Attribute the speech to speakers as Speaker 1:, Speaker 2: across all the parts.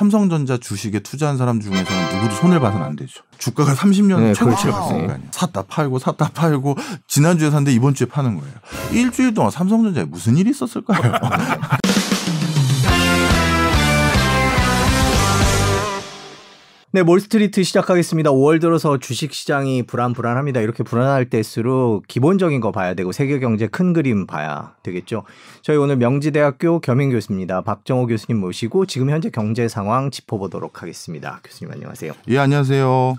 Speaker 1: 삼성전자 주식에 투자한 사람 중에서는 누구도 손을 봐서는 안 되죠. 주가가 30년
Speaker 2: 네,
Speaker 1: 최고치를
Speaker 2: 그렇죠.
Speaker 1: 갔으니까 요. 샀다 팔고 샀다 팔고 지난주에 샀는데 이번 주에 파는 거예요. 일주일 동안 삼성전자에 무슨 일이 있었을까요?
Speaker 2: 네, 몰스트리트 시작하겠습니다. 5월 들어서 주식 시장이 불안 불안합니다. 이렇게 불안할 때일수록 기본적인 거 봐야 되고 세계 경제 큰 그림 봐야 되겠죠. 저희 오늘 명지대학교 겸임 교수입니다. 박정호 교수님 모시고 지금 현재 경제 상황 짚어보도록 하겠습니다. 교수님 안녕하세요.
Speaker 1: 예, 안녕하세요.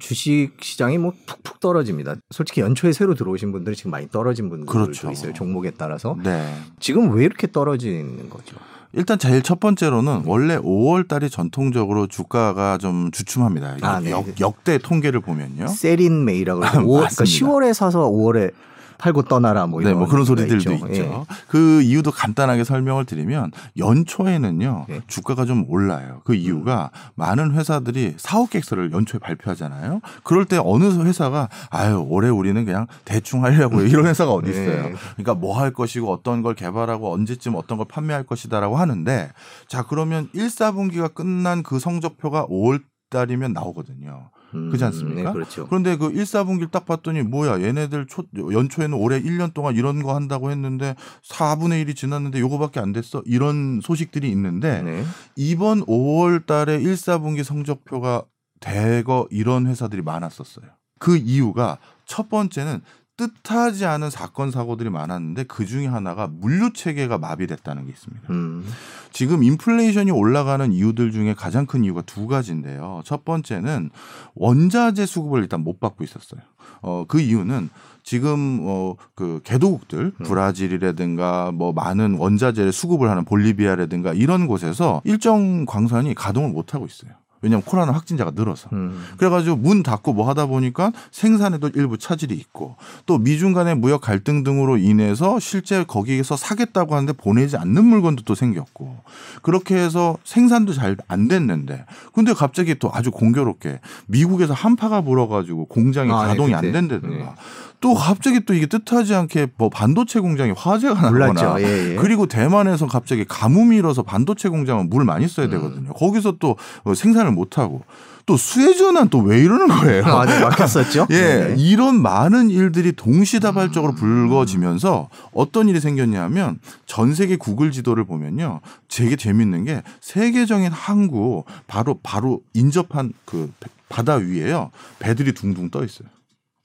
Speaker 2: 주식 시장이 뭐 푹푹 떨어집니다. 솔직히 연초에 새로 들어오신 분들이 지금 많이 떨어진 분들도
Speaker 1: 그렇죠.
Speaker 2: 있어요. 종목에 따라서.
Speaker 1: 네.
Speaker 2: 지금 왜 이렇게 떨어지는 거죠?
Speaker 1: 일단 제일 첫 번째로는 원래 5월 달이 전통적으로 주가가 좀 주춤합니다.
Speaker 2: 아, 네.
Speaker 1: 역, 역대 통계를 보면요.
Speaker 2: 세린 메이라고. 5월, 그러니까
Speaker 1: 맞습니다.
Speaker 2: 10월에 사서 5월에 팔고 떠나라 뭐
Speaker 1: 네,
Speaker 2: 이런
Speaker 1: 뭐 그런 소리들도 있죠.
Speaker 2: 예.
Speaker 1: 그 이유도 간단하게 설명을 드리면 연초에는요
Speaker 2: 네.
Speaker 1: 주가가 좀 올라요. 그 이유가 많은 회사들이 사업 계획서를 연초에 발표하잖아요. 그럴 때 어느 회사가 아유 올해 우리는 그냥 대충 하려고 이런 회사가 어디 있어요.
Speaker 2: 네.
Speaker 1: 그러니까 뭐 할 것이고 어떤 걸 개발하고 언제쯤 어떤 걸 판매할 것이다라고 하는데 자 그러면 1, 4분기가 끝난 그 성적표가 5월 달이면 나오거든요.
Speaker 2: 음,
Speaker 1: 그렇지 않습니까?
Speaker 2: 네, 그렇죠.
Speaker 1: 그런데 그 1, 4분기를 딱 봤더니 뭐야 얘네들 초, 연초에는 올해 1년 동안 이런 거 한다고 했는데 4분의 1이 지났는데 요거밖에 안 됐어 이런 소식들이 있는데
Speaker 2: 네.
Speaker 1: 이번 5월 달에 1, 4분기 성적표가 대거 이런 회사들이 많았었어요. 그 이유가 첫 번째는 뜻하지 않은 사건 사고들이 많았는데 그 중에 하나가 물류 체계가 마비됐다는 게 있습니다.
Speaker 2: 음,
Speaker 1: 지금 인플레이션이 올라가는 이유들 중에 가장 큰 이유가 두 가지인데요. 첫 번째는 원자재 수급을 일단 못 받고 있었어요. 어, 그 이유는 지금 어, 그 개도국들 브라질이라든가 뭐 많은 원자재를 수급을 하는 볼리비아라든가 이런 곳에서 일정 광산이 가동을 못 하고 있어요. 왜냐하면 코로나 확진자가 늘어서.
Speaker 2: 음.
Speaker 1: 그래가지고 문 닫고 뭐 하다 보니까 생산에도 일부 차질이 있고 또 미중 간의 무역 갈등 등으로 인해서 실제 거기에서 사겠다고 하는데 보내지 않는 물건도 또 생겼고 그렇게 해서 생산도 잘 안 됐는데 근데 갑자기 또 아주 공교롭게 미국에서 한파가 불어가지고 공장이
Speaker 2: 아, 네,
Speaker 1: 가동이
Speaker 2: 그때.
Speaker 1: 안 된다든가
Speaker 2: 네.
Speaker 1: 또 갑자기 또 이게 뜻하지 않게 뭐 반도체 공장이 화재가. 나거나
Speaker 2: 예, 예.
Speaker 1: 그리고 대만에서 갑자기 가뭄이 일어서 반도체 공장은 물 많이 써야
Speaker 2: 음.
Speaker 1: 되거든요. 거기서 또 어, 생산을 못 하고 또 수혜전환 또 왜 이러는 거예요?
Speaker 2: 아, 네, 막혔었죠.
Speaker 1: 예,
Speaker 2: 네.
Speaker 1: 이런 많은 일들이 동시다발적으로 불거지면서 어떤 일이 생겼냐면 전 세계 구글 지도를 보면요. 되게 재밌는 게 세계적인 항구 바로 바로 인접한 그 바다 위에요. 배들이 둥둥 떠 있어요.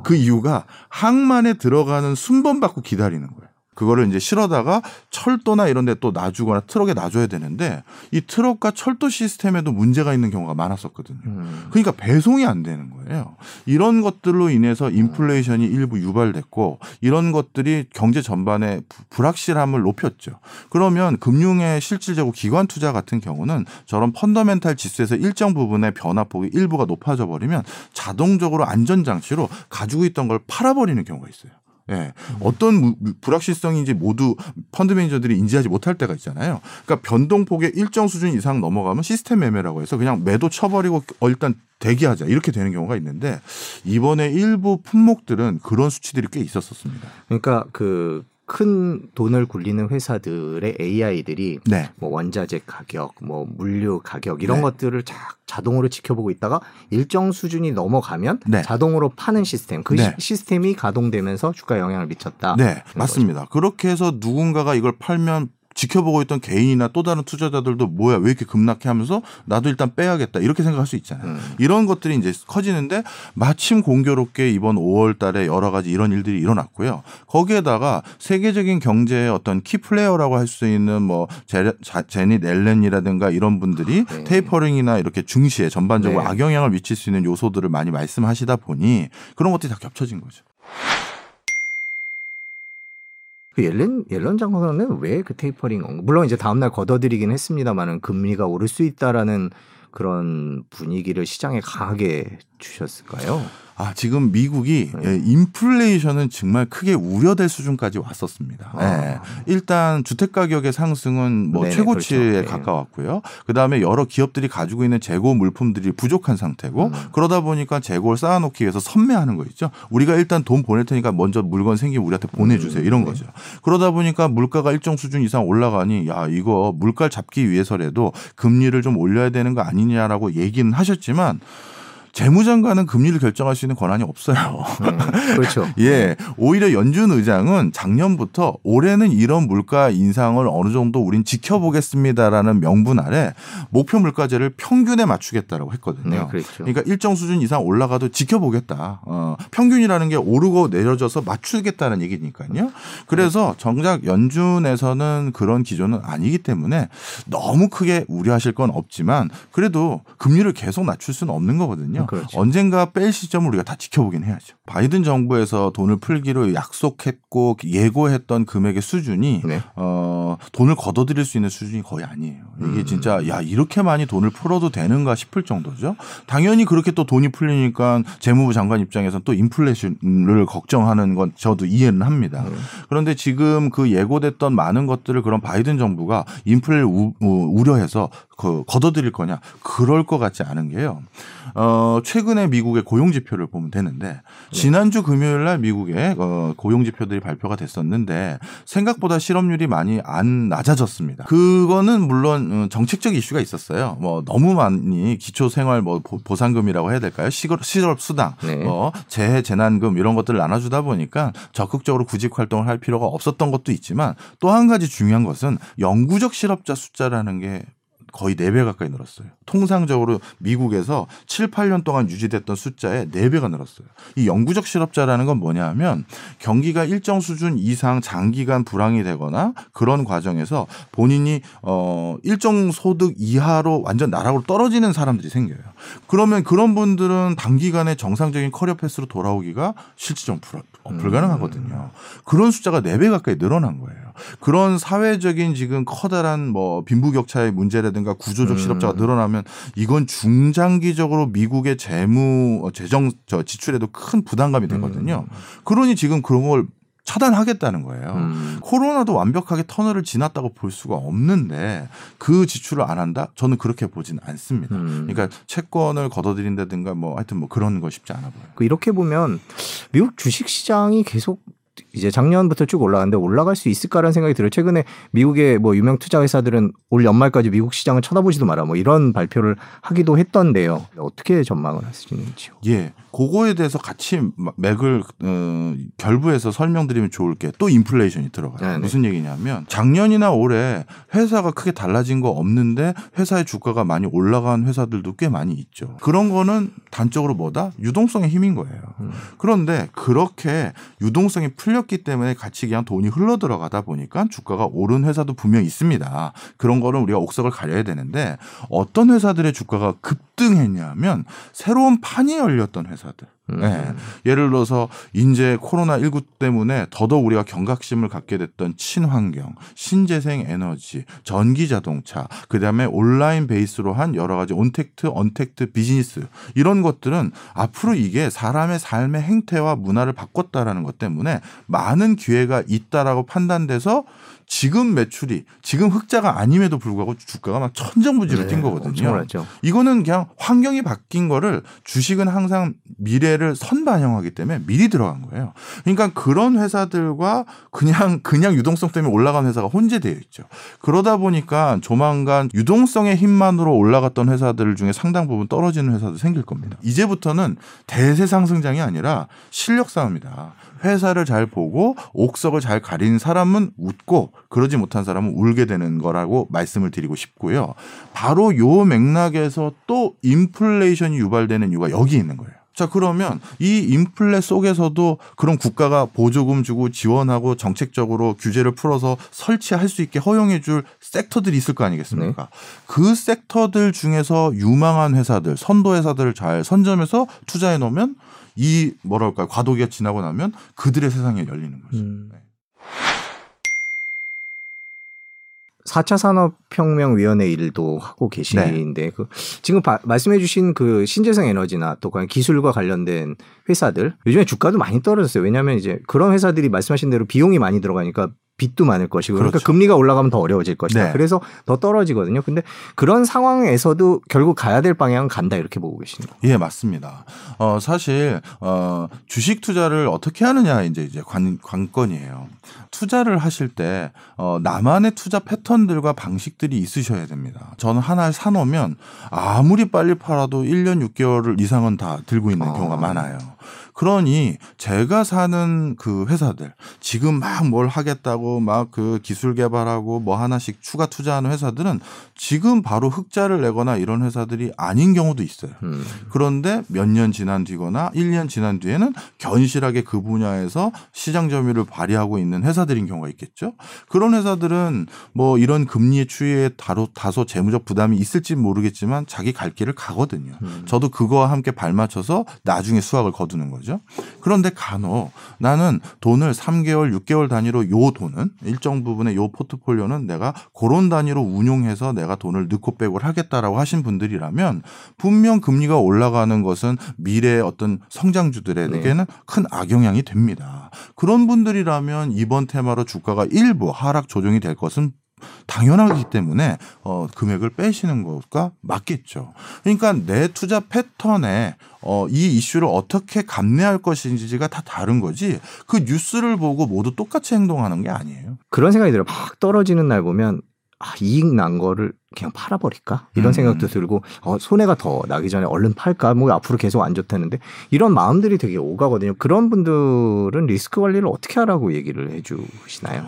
Speaker 1: 그 이유가 항만에 들어가는 순번 받고 기다리는 거예요. 그거를 이제 실어다가 철도나 이런 데 또 놔주거나 트럭에 놔줘야 되는데 이 트럭과 철도 시스템에도 문제가 있는 경우가 많았었거든요.
Speaker 2: 음.
Speaker 1: 그러니까 배송이 안 되는 거예요. 이런 것들로 인해서 인플레이션이 일부 유발됐고 이런 것들이 경제 전반의 부- 불확실함을 높였죠. 그러면 금융의 실질적으로 기관 투자 같은 경우는 저런 펀더멘탈 지수에서 일정 부분의 변화폭이 일부가 높아져 버리면 자동적으로 안전장치로 가지고 있던 걸 팔아버리는 경우가 있어요. 예. 어떤 무- 무- 불확실성인지 모두 펀드 매니저들이 인지하지 못할 때가 있잖아요. 그러니까 변동폭의 일정 수준 이상 넘어가면 시스템 매매라고 해서 그냥 매도 쳐버리고 어, 일단 대기하자 이렇게 되는 경우가 있는데 이번에 일부 품목들은 그런 수치들이 꽤 있었었습니다.
Speaker 2: 그러니까 그 큰 돈을 굴리는 회사들의 AI들이
Speaker 1: 네.
Speaker 2: 뭐 원자재 가격, 뭐 물류 가격 이런
Speaker 1: 네.
Speaker 2: 것들을 자, 자동으로 지켜보고 있다가 일정 수준이 넘어가면
Speaker 1: 네.
Speaker 2: 자동으로 파는 시스템, 그
Speaker 1: 네.
Speaker 2: 시, 스템이 가동되면서 주가에 영향을 미쳤다.
Speaker 1: 네, 맞습니다. 그렇게 해서 누군가가 이걸 팔면 지켜보고 있던 개인이나 또 다른 투자자들도 뭐야 왜 이렇게 급락해 하면서 나도 일단 빼야겠다 이렇게 생각할 수 있잖아요.
Speaker 2: 음.
Speaker 1: 이런 것들이 이제 커지는데 마침 공교롭게 이번 5월 달에 여러 가지 이런 일들이 일어났고요. 거기에다가 세계적인 경제의 어떤 key player라고 할 수 있는 뭐 제, 자- 재닛 옐런이라든가 이런 분들이
Speaker 2: 네.
Speaker 1: 테이퍼링이나 이렇게 증시에 전반적으로
Speaker 2: 네.
Speaker 1: 악영향을 미칠 수 있는 요소들을 많이 말씀하시다 보니 그런 것들이 다 겹쳐진 거죠.
Speaker 2: 그 옐런 옐런 장관은 왜 그 테이퍼링? 물론 이제 다음 날 걷어들이긴 했습니다만은 금리가 오를 수 있다라는 그런 분위기를 시장에 강하게 주셨을까요?
Speaker 1: 아, 지금 미국이
Speaker 2: 네.
Speaker 1: 예, 인플레이션은 정말 크게 우려될 수준까지 왔었습니다.
Speaker 2: 아.
Speaker 1: 예. 일단 주택 가격의 상승은 뭐
Speaker 2: 네네,
Speaker 1: 최고치에
Speaker 2: 그렇죠. 네.
Speaker 1: 가까웠고요. 그다음에 여러 기업들이 가지고 있는 재고 물품들이 부족한 상태고
Speaker 2: 음.
Speaker 1: 그러다 보니까 재고를 쌓아 놓기 위해서 선매하는 거 있죠. 우리가 일단 돈 보낼 테니까 먼저 물건 생기면 우리한테 보내 주세요.
Speaker 2: 음.
Speaker 1: 이런 거죠. 그러다 보니까 물가가 일정 수준 이상 올라가니 야 이거 물가를 잡기 위해서라도 금리를 좀 올려야 되는 거 아니냐라고 얘기는 하셨지만 재무장관은 금리를 결정할 수 있는 권한이 없어요.
Speaker 2: 음, 그렇죠.
Speaker 1: 예, 오히려 연준 의장은 작년부터 올해는 이런 물가 인상을 어느 정도 우린 지켜보겠습니다라는 명분 아래 목표 물가제를 평균에 맞추겠다라고 했거든요.
Speaker 2: 네, 그렇죠.
Speaker 1: 그러니까 일정 수준 이상 올라가도 지켜보겠다. 어, 평균이라는 게 오르고 내려져서 맞추겠다는 얘기니까요. 그래서 정작 연준에서는 그런 기조는 아니기 때문에 너무 크게 우려하실 건 없지만 그래도 금리를 계속 낮출 수는 없는 거거든요.
Speaker 2: 그렇죠.
Speaker 1: 언젠가 뺄 시점을 우리가 다 지켜보긴 해야죠. 바이든 정부에서 돈을 풀기로 약속했고 예고했던 금액의 수준이
Speaker 2: 네.
Speaker 1: 어, 돈을 걷어들일 수 있는 수준이 거의 아니에요. 이게
Speaker 2: 음.
Speaker 1: 진짜 야 이렇게 많이 돈을 풀어도 되는가 싶을 정도죠. 당연히 그렇게 또 돈이 풀리니까 재무부 장관 입장에서는 또 인플레이션을 걱정하는 건 저도 이해는 합니다.
Speaker 2: 음.
Speaker 1: 그런데 지금 그 예고됐던 많은 것들을 그런 바이든 정부가 우- 우려해서 그 걷어들일 거냐 그럴 것 같지 않은 게요. 어, 최근에 미국의 고용 지표를 보면 되는데 지난주 금요일 날 미국의 어, 고용 지표들이 발표가 됐었는데 생각보다 실업률이 많이 안 낮아졌습니다. 그거는 물론 어, 정책적 이슈가 있었어요. 뭐 너무 많이 기초 생활 뭐 보- 보상금이라고 해야 될까요? 실업 수당,
Speaker 2: 네.
Speaker 1: 뭐 재해 재난금 이런 것들을 나눠주다 보니까 적극적으로 구직 활동을 할 필요가 없었던 것도 있지만 또 한 가지 중요한 것은 영구적 실업자 숫자라는 게 거의 4배 가까이 늘었어요. 통상적으로 미국에서 7, 8년 동안 유지됐던 숫자에 4배가 늘었어요. 이 영구적 실업자라는 건 뭐냐 하면 경기가 일정 수준 이상 장기간 불황이 되거나 그런 과정에서 본인이 어 일정 소득 이하로 완전 나락으로 떨어지는 사람들이 생겨요. 그러면 그런 분들은 단기간에 정상적인 커리어 패스로 돌아오기가 실질적으로 불, 어, 불가능하거든요. 그런 숫자가 4배 가까이 늘어난 거예요. 그런 사회적인 지금 커다란 뭐 빈부격차의 문제라든가 구조적
Speaker 2: 음.
Speaker 1: 실업자가 늘어나면 이건 중장기적으로 미국의 재무 어, 재정 저 지출에도 큰 부담감이 되거든요. 그러니 지금 그런 걸 차단하겠다는 거예요.
Speaker 2: 음.
Speaker 1: 코로나도 완벽하게 터널을 지났다고 볼 수가 없는데 그 지출을 안 한다? 저는 그렇게 보진 않습니다.
Speaker 2: 음.
Speaker 1: 그러니까 채권을 걷어들인다든가 뭐 하여튼 뭐 그런 거 쉽지 않아 보여요.
Speaker 2: 그 이렇게 보면 미국 주식 시장이 계속 이제 작년부터 쭉 올라가는데 올라갈 수 있을까라는 생각이 들어요. 최근에 미국의 뭐 유명 투자 회사들은 올 연말까지 미국 시장을 쳐다보지도 마라 뭐 이런 발표를 하기도 했던데요. 어떻게 전망을 하시는지요?
Speaker 1: 예. 그거에 대해서 같이 마- 맥을 어, 결부해서 설명드리면 좋을 게 또 인플레이션이 들어가요.
Speaker 2: 네네.
Speaker 1: 무슨 얘기냐면 작년이나 올해 회사가 크게 달라진 거 없는데 회사의 주가가 많이 올라간 회사들도 꽤 많이 있죠. 그런 거는 단적으로 뭐다? 유동성의 힘인 거예요.
Speaker 2: 음.
Speaker 1: 그런데 그렇게 유동성이 풀렸기 때문에 같이 그냥 돈이 흘러 들어가다 보니까 주가가 오른 회사도 분명 있습니다. 그런 거는 우리가 옥석을 가려야 되는데 어떤 회사들의 주가가 급등했냐면 새로운 판이 열렸던 회사들.
Speaker 2: 음.
Speaker 1: 네. 예를 들어서 이제 코로나 19 때문에 더더욱 우리가 경각심을 갖게 됐던 친환경, 신재생 에너지, 전기 자동차, 그다음에 온라인 베이스로 한 여러 가지 ontact, untact 비즈니스 이런 것들은 앞으로 이게 사람의 삶의 행태와 문화를 바꿨다라는 것 때문에 많은 기회가 있다라고 판단돼서 지금 매출이 지금 흑자가 아님에도 불구하고 주가가 막 천정부지로 뛴 거거든요.
Speaker 2: 네, 엄청 올랐죠.
Speaker 1: 이거는 그냥 환경이 바뀐 거를 주식은 항상 미래를 선반영하기 때문에 미리 들어간 거예요. 그러니까 그런 회사들과 그냥 그냥 유동성 때문에 올라간 회사가 혼재되어 있죠. 그러다 보니까 조만간 유동성의 힘만으로 올라갔던 회사들 중에 상당 부분 떨어지는 회사도 생길 겁니다. 이제부터는 대세 상승장이 아니라 실력 싸움이다. 회사를 잘 보고 옥석을 잘 가린 사람은 웃고 그러지 못한 사람은 울게 되는 거라고 말씀을 드리고 싶고요. 바로 요 맥락에서 또 인플레이션이 유발되는 이유가 여기 있는 거예요. 자, 그러면 이 인플레 속에서도 그런 국가가 보조금 주고 지원하고 정책적으로 규제를 풀어서 설치할 수 있게 허용해 줄 섹터들이 있을 거 아니겠습니까? 그 섹터들 중에서 유망한 회사들, 선도 회사들을 잘 선점해서 투자해 놓으면 이 뭐랄까 과도기가 지나고 나면 그들의 세상이 열리는 거죠.
Speaker 2: 음.
Speaker 1: 네.
Speaker 2: 4차 산업혁명위원회 일도 하고 계신데 네. 그 지금 바, 말씀해주신 그 신재생 에너지나 또 기술과 관련된 회사들 요즘에 주가도 많이 떨어졌어요. 왜냐하면 이제 그런 회사들이 말씀하신 대로 비용이 많이 들어가니까 빚도 많을 것이고 그러니까 그렇죠. 그러니까 금리가 올라가면 더 어려워질 것이다. 네. 그래서 더 떨어지거든요. 근데 그런 상황에서도 결국 가야 될 방향은 간다 이렇게 보고 계십니다.
Speaker 1: 예, 맞습니다. 어 사실 어 주식 투자를 어떻게 하느냐 이제 이제 관 관건이에요. 투자를 하실 때 어, 나만의 투자 패턴들과 방식들이 있으셔야 됩니다. 저는 하나를 사 놓으면 아무리 빨리 팔아도 1년 6개월 이상은 다 들고 있는 아. 경우가 많아요. 그러니 제가 사는 그 회사들 지금 막 뭘 하겠다고 막 그 기술 개발하고 뭐 하나씩 추가 투자하는 회사들은 지금 바로 흑자를 내거나 이런 회사들이 아닌 경우도 있어요. 음. 그런데 몇 년 지난 뒤거나 1년 지난 뒤에는 견실하게 그 분야에서 시장 점유율을 발휘하고 있는 회사들인 경우가 있겠죠. 그런 회사들은 뭐 이런 금리의 추이에 다소, 다소 재무적 부담이 있을지 모르겠지만 자기 갈 길을 가거든요. 음. 저도 그거와 함께 발맞춰서 나중에 수확을 거두는 거죠. 거죠. 그런데 간혹 나는 돈을 3개월, 6개월 단위로 요 돈은 일정 부분의 요 포트폴리오는 내가 그런 단위로 운용해서 내가 돈을 넣고 빼고를 하겠다라고 하신 분들이라면 분명 금리가 올라가는 것은 미래의 어떤 성장주들에게는 네. 큰 악영향이 됩니다. 그런 분들이라면 이번 테마로 주가가 일부 하락 조정이 될 것은 당연하기 때문에 어 금액을 빼시는 것과 맞겠죠. 그러니까 내 투자 패턴에 어, 이 이슈를 어떻게 감내할 것인지가 다 다른 거지 그 뉴스를 보고 모두 똑같이 행동하는 게 아니에요.
Speaker 2: 그런 생각이 들어요. 막 떨어지는 날 보면 아, 이익 난 거를 그냥 팔아버릴까 이런 음. 생각도 들고 어, 손해가 더 나기 전에 얼른 팔까 뭐 앞으로 계속 안 좋다는데 이런 마음들이 되게 오가거든요. 그런 분들은 리스크 관리를 어떻게 하라고 얘기를 해주시나요?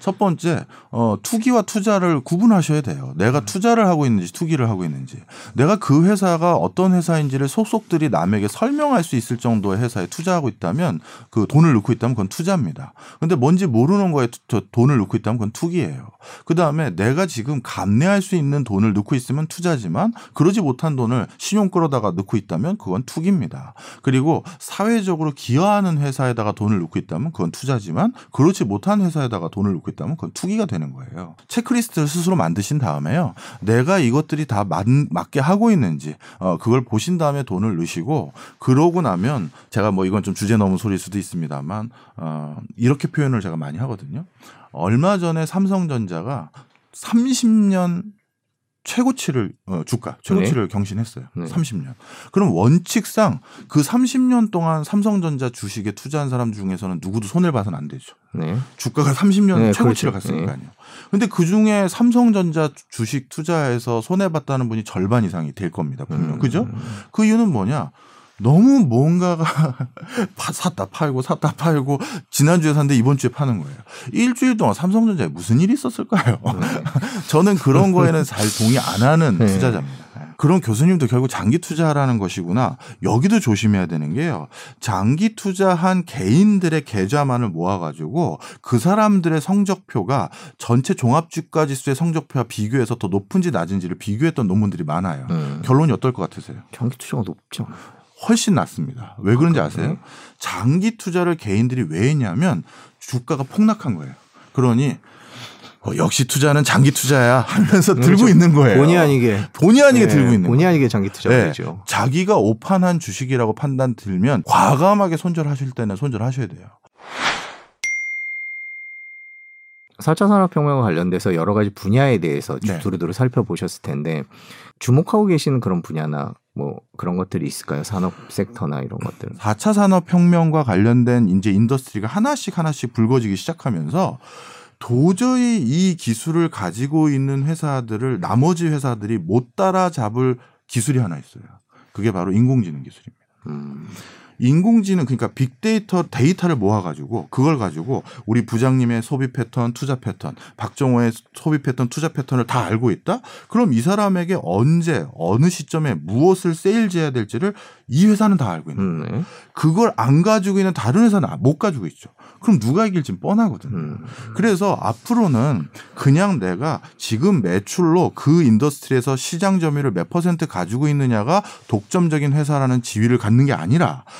Speaker 1: 첫 번째 어, 투기와 투자를 구분하셔야 돼요. 내가 음. 투자를 하고 있는지 투기를 하고 있는지 내가 그 회사가 어떤 회사인지를 속속들이 남에게 설명할 수 있을 정도의 회사에 투자하고 있다면 그 돈을 넣고 있다면 그건 투자입니다. 근데 뭔지 모르는 거에 돈을 넣고 있다면 그건 투기예요. 그 다음에 내가 지금 감내할 수 있는 돈을 넣고 있으면 투자지만 그러지 못한 돈을 신용 끌어다가 넣고 있다면 그건 투기입니다. 그리고 사회적으로 기여하는 회사에다가 돈을 넣고 있다면 그건 투자지만 그렇지 못한 회사에다가 돈을 넣고 있다면 그건 투기가 되는 거예요. 체크리스트를 스스로 만드신 다음에요. 내가 이것들이 다 맞, 맞게 하고 있는지 어, 그걸 보신 다음에 돈을 넣으시고 그러고 나면 제가 뭐 이건 좀 주제 넘은 소리일 수도 있습니다만 어, 이렇게 표현을 제가 많이 하거든요. 얼마 전에 삼성전자가 30년 최고치를 어, 주가 최고치를 네. 경신했어요. 네. 30년. 그럼 원칙상 그 30년 동안 삼성전자 주식에 투자한 사람 중에서는 누구도 손해를 봐서는 안 되죠. 네. 주가가 30년 네, 최고치를 그렇죠. 갔으니까요. 네. 근데 그 중에 삼성전자 주식 투자해서 손해 봤다는 분이 절반 이상이 될 겁니다. 분명. 음. 그죠? 그 이유는 뭐냐? 너무 뭔가가 샀다 팔고 샀다 팔고 지난주에 샀는데 이번 주에 파는 거예요. 일주일 동안 삼성전자에 무슨 일이 있었을까요? 네. 저는 그런 거에는 잘 동의 안 하는 네. 투자자입니다. 그런 교수님도 결국 장기 투자라는 것이구나. 여기도 조심해야 되는 게요. 장기 투자한 개인들의 계좌만을 모아가지고 그 사람들의 성적표가 전체 종합주가 지수의 성적표와 비교해서 더 높은지 낮은지를 비교했던 논문들이 많아요. 음. 결론이 어떨 것 같으세요?
Speaker 2: 장기 투자가 높죠.
Speaker 1: 훨씬 낫습니다. 왜 그런지 아세요? 장기 투자를 개인들이 왜 했냐면 주가가 폭락한 거예요. 그러니 어, 역시 투자는 장기 투자야 하면서 그렇죠. 들고 있는 거예요.
Speaker 2: 본의 아니게
Speaker 1: 본의 아니게 네, 들고 있는
Speaker 2: 본의 아니게 장기 투자가 네.
Speaker 1: 자기가 오판한 주식이라고 판단 들면 과감하게 손절하실 때는 손절하셔야 돼요.
Speaker 2: 4차 산업혁명과 관련돼서 여러 가지 분야에 대해서 네. 두루두루 살펴보셨을 텐데 주목하고 계시는 그런 분야나 뭐 그런 것들이 있을까요? 산업 섹터나 이런 것들.
Speaker 1: 4차 산업혁명과 관련된 이제 industry가 하나씩 하나씩 불거지기 시작하면서 도저히 이 기술을 가지고 있는 회사들을 나머지 회사들이 못 따라잡을 기술이 하나 있어요. 그게 바로 인공지능 기술입니다. 음. 인공지능 그러니까 빅데이터 데이터를 모아가지고 그걸 가지고 우리 부장님의 소비 패턴, 투자 패턴, 박정호의 소비 패턴, 투자 패턴을 다 알고 있다. 그럼 이 사람에게 언제 어느 시점에 무엇을 세일즈해야 될지를 이 회사는 다 알고 있는 거예요. 음, 네. 그걸 안 가지고 있는 다른 회사는 못 가지고 있죠. 그럼 누가 이길지 뻔하거든요. 음. 그래서 앞으로는 그냥 내가 지금 매출로 그 industry에서 시장 점유율을 몇 퍼센트 가지고 있느냐가 독점적인 회사라는 지위를 갖는 게 아니라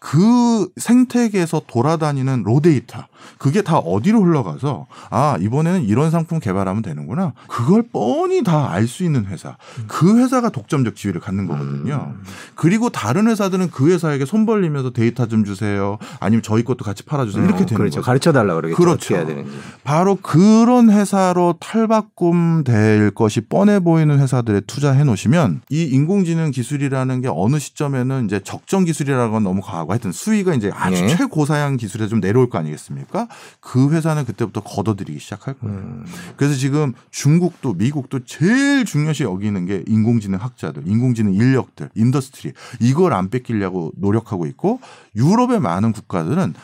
Speaker 1: 그 생태계에서 돌아다니는 raw data 그게 다 어디로 흘러가서 아 이번에는 이런 상품 개발하면 되는구나 그걸 뻔히 다 알 수 있는 회사 그 회사가 독점적 지위를 갖는 거거든요.
Speaker 2: 음.
Speaker 1: 그리고 다른 회사들은 그 회사에게 손 벌리면서 데이터 좀 주세요. 아니면 저희 것도 같이 팔아주세요. 이렇게
Speaker 2: 어,
Speaker 1: 되는
Speaker 2: 그렇죠.
Speaker 1: 거죠.
Speaker 2: 가르쳐 달라 그러겠죠.
Speaker 1: 그렇죠.
Speaker 2: 해야 되는지.
Speaker 1: 바로 그런 회사로 탈바꿈 될 것이 뻔해 보이는 회사들에 투자해 놓으시면 이 인공지능 기술이라는 게 어느 시점에는 이제 적정 기술이라는 건 너무 과하고 하여튼 수위가 이제 아주
Speaker 2: 네.
Speaker 1: 최고사양 기술에 좀 내려올 거 아니겠습니까? 그 회사는 그때부터 걷어들이기 시작할 거예요.
Speaker 2: 음.
Speaker 1: 그래서 지금 중국도 미국도 제일 중요시 여기는 게 인공지능 학자들, 인공지능 인력들, industry 이걸 안 뺏기려고 노력하고 있고 유럽의 많은 국가들은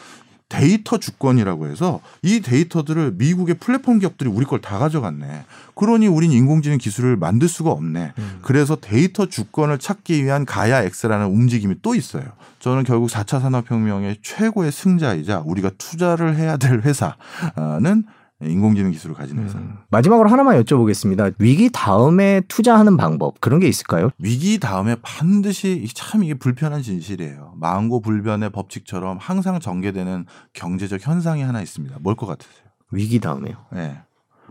Speaker 1: 데이터 주권이라고 해서 이 데이터들을 미국의 플랫폼 기업들이 우리 걸 다 가져갔네. 그러니 우린 인공지능 기술을 만들 수가 없네.
Speaker 2: 음.
Speaker 1: 그래서 데이터 주권을 찾기 위한 GAIA-X라는 움직임이 또 있어요. 저는 결국 4차 산업혁명의 최고의 승자이자 우리가 투자를 해야 될 회사는 인공지능 기술을 가진 회사입니다.
Speaker 2: 마지막으로 하나만 여쭤보겠습니다. 위기 다음에 투자하는 방법 그런 게 있을까요?
Speaker 1: 위기 다음에 반드시 참 이게 불편한 진실이에요. 망고 불변의 법칙처럼 항상 전개되는 경제적 현상이 하나 있습니다. 뭘 것 같으세요?
Speaker 2: 위기 다음에요.
Speaker 1: 네.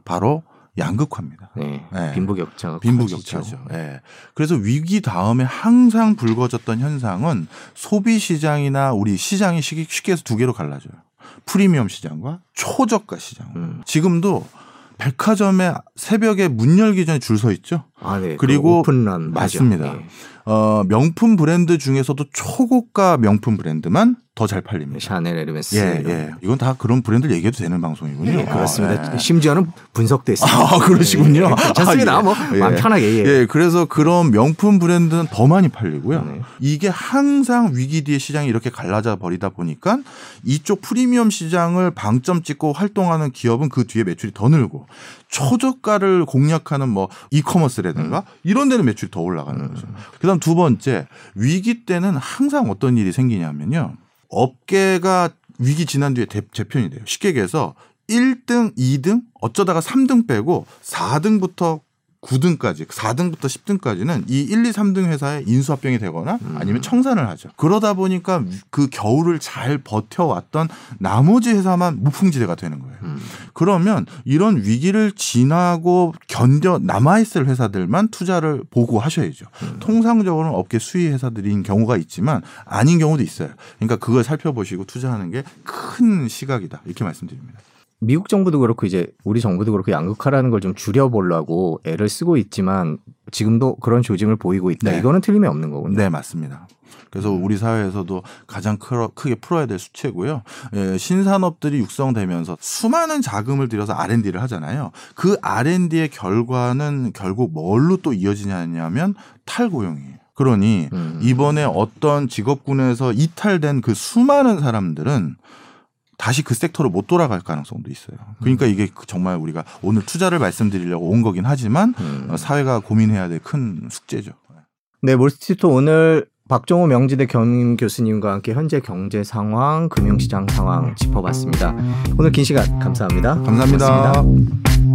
Speaker 1: 바로 양극화입니다.
Speaker 2: 네.
Speaker 1: 네.
Speaker 2: 빈부격차가
Speaker 1: 빈부격차죠. 예. 그래서 위기 다음에 항상 불거졌던 현상은 소비 시장이나 우리 시장이 쉽게 쉽게 해서 두 개로 갈라져요. 프리미엄 시장과 초저가 시장.
Speaker 2: 음.
Speaker 1: 지금도 백화점에 새벽에 문 열기 전에 줄 서 있죠.
Speaker 2: 아, 네.
Speaker 1: 그리고
Speaker 2: 그 오픈런 맞아.
Speaker 1: 맞습니다.
Speaker 2: 네.
Speaker 1: 어, 명품 브랜드 중에서도 초고가 명품 브랜드만 더 잘 팔립니다.
Speaker 2: 샤넬, 에르메스.
Speaker 1: 예. 예. 이건 다 그런 브랜드를 얘기해도 되는 방송이군요.
Speaker 2: 네, 그렇습니다.
Speaker 1: 아, 예.
Speaker 2: 심지어는 분석도 했습니다.
Speaker 1: 아, 그러시군요.
Speaker 2: 네, 괜찮습니다.
Speaker 1: 아, 예.
Speaker 2: 뭐
Speaker 1: 예.
Speaker 2: 마음 편하게 예.
Speaker 1: 예, 그래서 그런 명품 브랜드는 더 많이 팔리고요.
Speaker 2: 네.
Speaker 1: 이게 항상 위기 뒤에 시장이 이렇게 갈라져 버리다 보니까 이쪽 프리미엄 시장을 방점 찍고 활동하는 기업은 그 뒤에 매출이 더 늘고 초저가를 공략하는 뭐 이커머스라든가 이런 데는 매출이 더 올라가는 거죠. 그다음 두 번째 위기 때는 항상 어떤 일이 생기냐면요. 업계가 위기 지난 뒤에 대- 재편이 돼요. 쉽게 얘기해서 1등, 2등, 어쩌다가 3등 빼고 4등부터 9등까지, 4등부터 10등까지는 이 1, 2, 3등 회사에 인수합병이 되거나 아니면 청산을 하죠. 그러다 보니까 그 겨울을 잘 버텨왔던 나머지 회사만 무풍지대가 되는 거예요.
Speaker 2: 음.
Speaker 1: 그러면 이런 위기를 지나고 견뎌 남아있을 회사들만 투자를 보고하셔야죠. 통상적으로는 업계 수위 회사들인 경우가 있지만 아닌 경우도 있어요. 그러니까 그걸 살펴보시고 투자하는 게 큰 시각이다. 이렇게 말씀드립니다.
Speaker 2: 미국 정부도 그렇고 이제 우리 정부도 그렇고 양극화라는 걸 좀 줄여보려고 애를 쓰고 있지만 지금도 그런 조짐을 보이고 있다.
Speaker 1: 네.
Speaker 2: 이거는 틀림이 없는 거군요.
Speaker 1: 네, 맞습니다. 그래서 우리 사회에서도 가장 크러, 크게 풀어야 될 수채고요. 예, 신산업들이 육성되면서 수많은 자금을 들여서 R&D를 하잖아요. 그 R&D의 결과는 결국 뭘로 또 이어지냐면 탈고용이에요. 그러니
Speaker 2: 음.
Speaker 1: 이번에 어떤 직업군에서 이탈된 그 수많은 사람들은 다시 그 섹터로 못 돌아갈 가능성도 있어요. 그러니까 음. 이게 그 정말 우리가 오늘 투자를 말씀드리려고 온 거긴 하지만
Speaker 2: 음.
Speaker 1: 어, 사회가 고민해야 될 큰 숙제죠.
Speaker 2: 네, 몰스트리트 오늘 박종호 명지대 겸임 교수님과 함께 현재 경제 상황, 금융시장 상황 짚어봤습니다. 오늘 긴 시간 감사합니다.
Speaker 1: 감사합니다.
Speaker 2: 감사합니다.